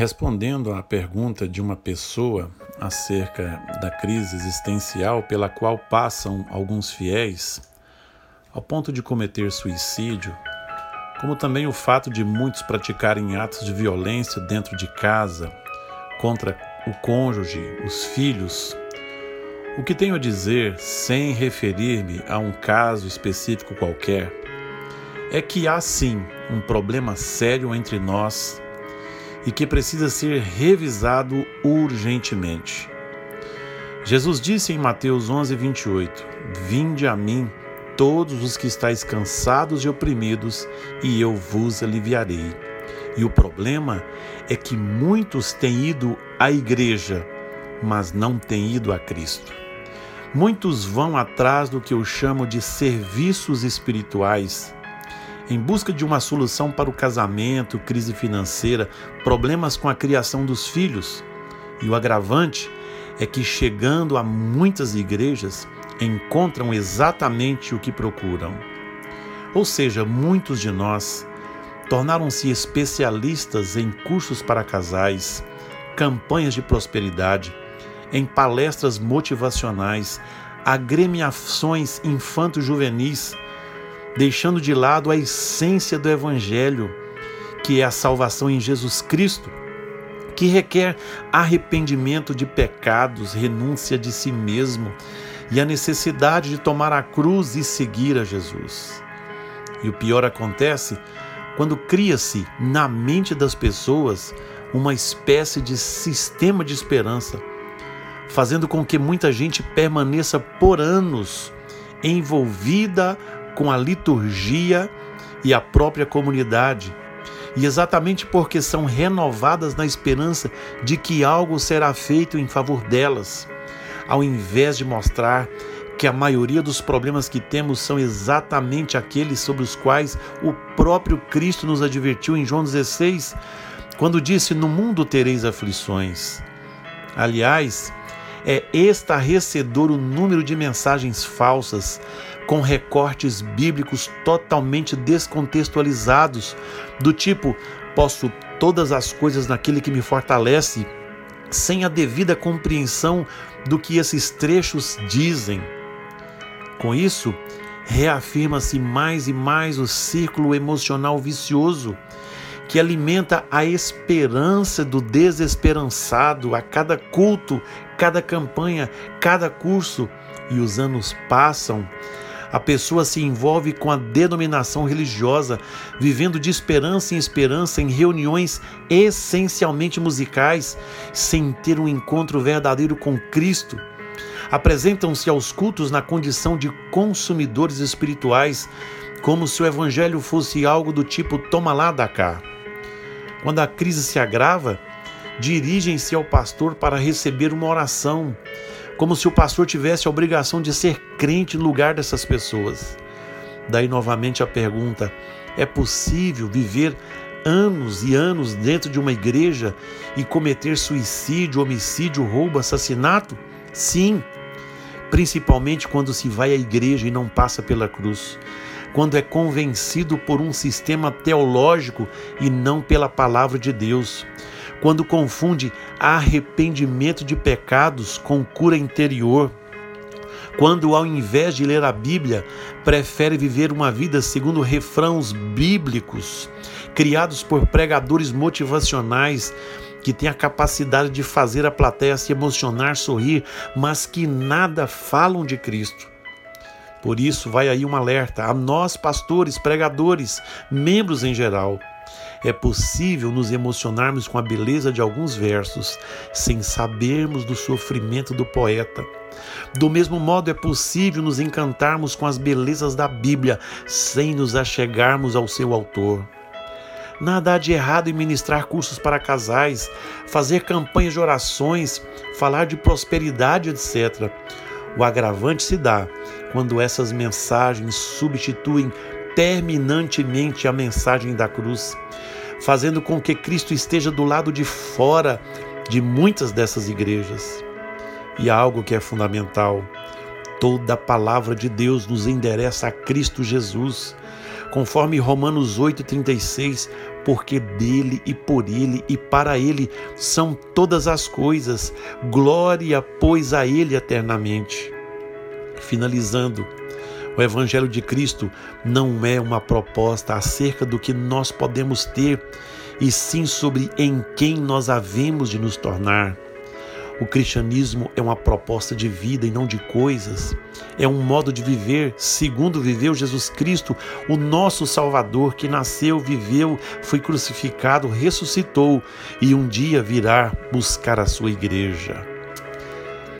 Respondendo à pergunta de uma pessoa acerca da crise existencial pela qual passam alguns fiéis, ao ponto de cometer suicídio, como também o fato de muitos praticarem atos de violência dentro de casa, contra o cônjuge, os filhos, o que tenho a dizer, sem referir-me a um caso específico qualquer, é que há sim um problema sério entre nós e que precisa ser revisado urgentemente. Jesus disse em Mateus 11, 28: Vinde a mim, todos os que estáis cansados e oprimidos, e eu vos aliviarei. E o problema é que muitos têm ido à igreja, mas não têm ido a Cristo. Muitos vão atrás do que eu chamo de serviços espirituais, em busca de uma solução para o casamento, crise financeira, problemas com a criação dos filhos. E o agravante é que, chegando a muitas igrejas, encontram exatamente o que procuram. Ou seja, muitos de nós tornaram-se especialistas em cursos para casais, campanhas de prosperidade, em palestras motivacionais, agremiações infanto-juvenis, deixando de lado a essência do Evangelho, que é a salvação em Jesus Cristo, que requer arrependimento de pecados, renúncia de si mesmo e a necessidade de tomar a cruz e seguir a Jesus. E o pior acontece quando cria-se na mente das pessoas uma espécie de sistema de esperança fazendo com que muita gente permaneça por anos envolvida com a liturgia e a própria comunidade. E exatamente porque são renovadas na esperança de que algo será feito em favor delas, ao invés de mostrar que a maioria dos problemas que temos são exatamente aqueles sobre os quais o próprio Cristo nos advertiu em João 16, quando disse: No mundo tereis aflições. Aliás, é estarrecedor o número de mensagens falsas com recortes bíblicos totalmente descontextualizados, do tipo: posso todas as coisas naquele que me fortalece, sem a devida compreensão do que esses trechos dizem. Com isso, reafirma-se mais e mais o círculo emocional vicioso que alimenta a esperança do desesperançado a cada culto, cada campanha, cada curso. E os anos passam, a pessoa se envolve com a denominação religiosa, vivendo de esperança em esperança em reuniões essencialmente musicais, sem ter um encontro verdadeiro com Cristo. Apresentam-se aos cultos na condição de consumidores espirituais, como se o evangelho fosse algo do tipo toma lá da cá. Quando a crise se agrava, dirigem-se ao pastor para receber uma oração, como se o pastor tivesse a obrigação de ser crente no lugar dessas pessoas. Daí novamente a pergunta: é possível viver anos e anos dentro de uma igreja e cometer suicídio, homicídio, roubo, assassinato? Sim, principalmente quando se vai à igreja e não passa pela cruz quando é convencido por um sistema teológico e não pela palavra de Deus, quando confunde arrependimento de pecados com cura interior, quando ao invés de ler a Bíblia, prefere viver uma vida segundo refrãos bíblicos, criados por pregadores motivacionais que têm a capacidade de fazer a plateia se emocionar, sorrir, mas que nada falam de Cristo. Por isso, vai aí um alerta a nós, pastores, pregadores, membros em geral. É possível nos emocionarmos com a beleza de alguns versos, sem sabermos do sofrimento do poeta. Do mesmo modo, é possível nos encantarmos com as belezas da Bíblia, sem nos achegarmos ao seu autor. Nada há de errado em ministrar cursos para casais, fazer campanhas de orações, falar de prosperidade, etc. O agravante se dá quando essas mensagens substituem terminantemente a mensagem da cruz, fazendo com que Cristo esteja do lado de fora de muitas dessas igrejas. E há algo que é fundamental: toda a palavra de Deus nos endereça a Cristo Jesus. conforme Romanos 8,36, porque dele e por ele e para ele são todas as coisas, glória, pois, a ele eternamente. Finalizando, o Evangelho de Cristo não é uma proposta acerca do que nós podemos ter, e sim sobre em quem nós havemos de nos tornar. O cristianismo é uma proposta de vida e não de coisas. É um modo de viver segundo viveu Jesus Cristo, o nosso Salvador, que nasceu, viveu, foi crucificado, ressuscitou e um dia virá buscar a sua igreja.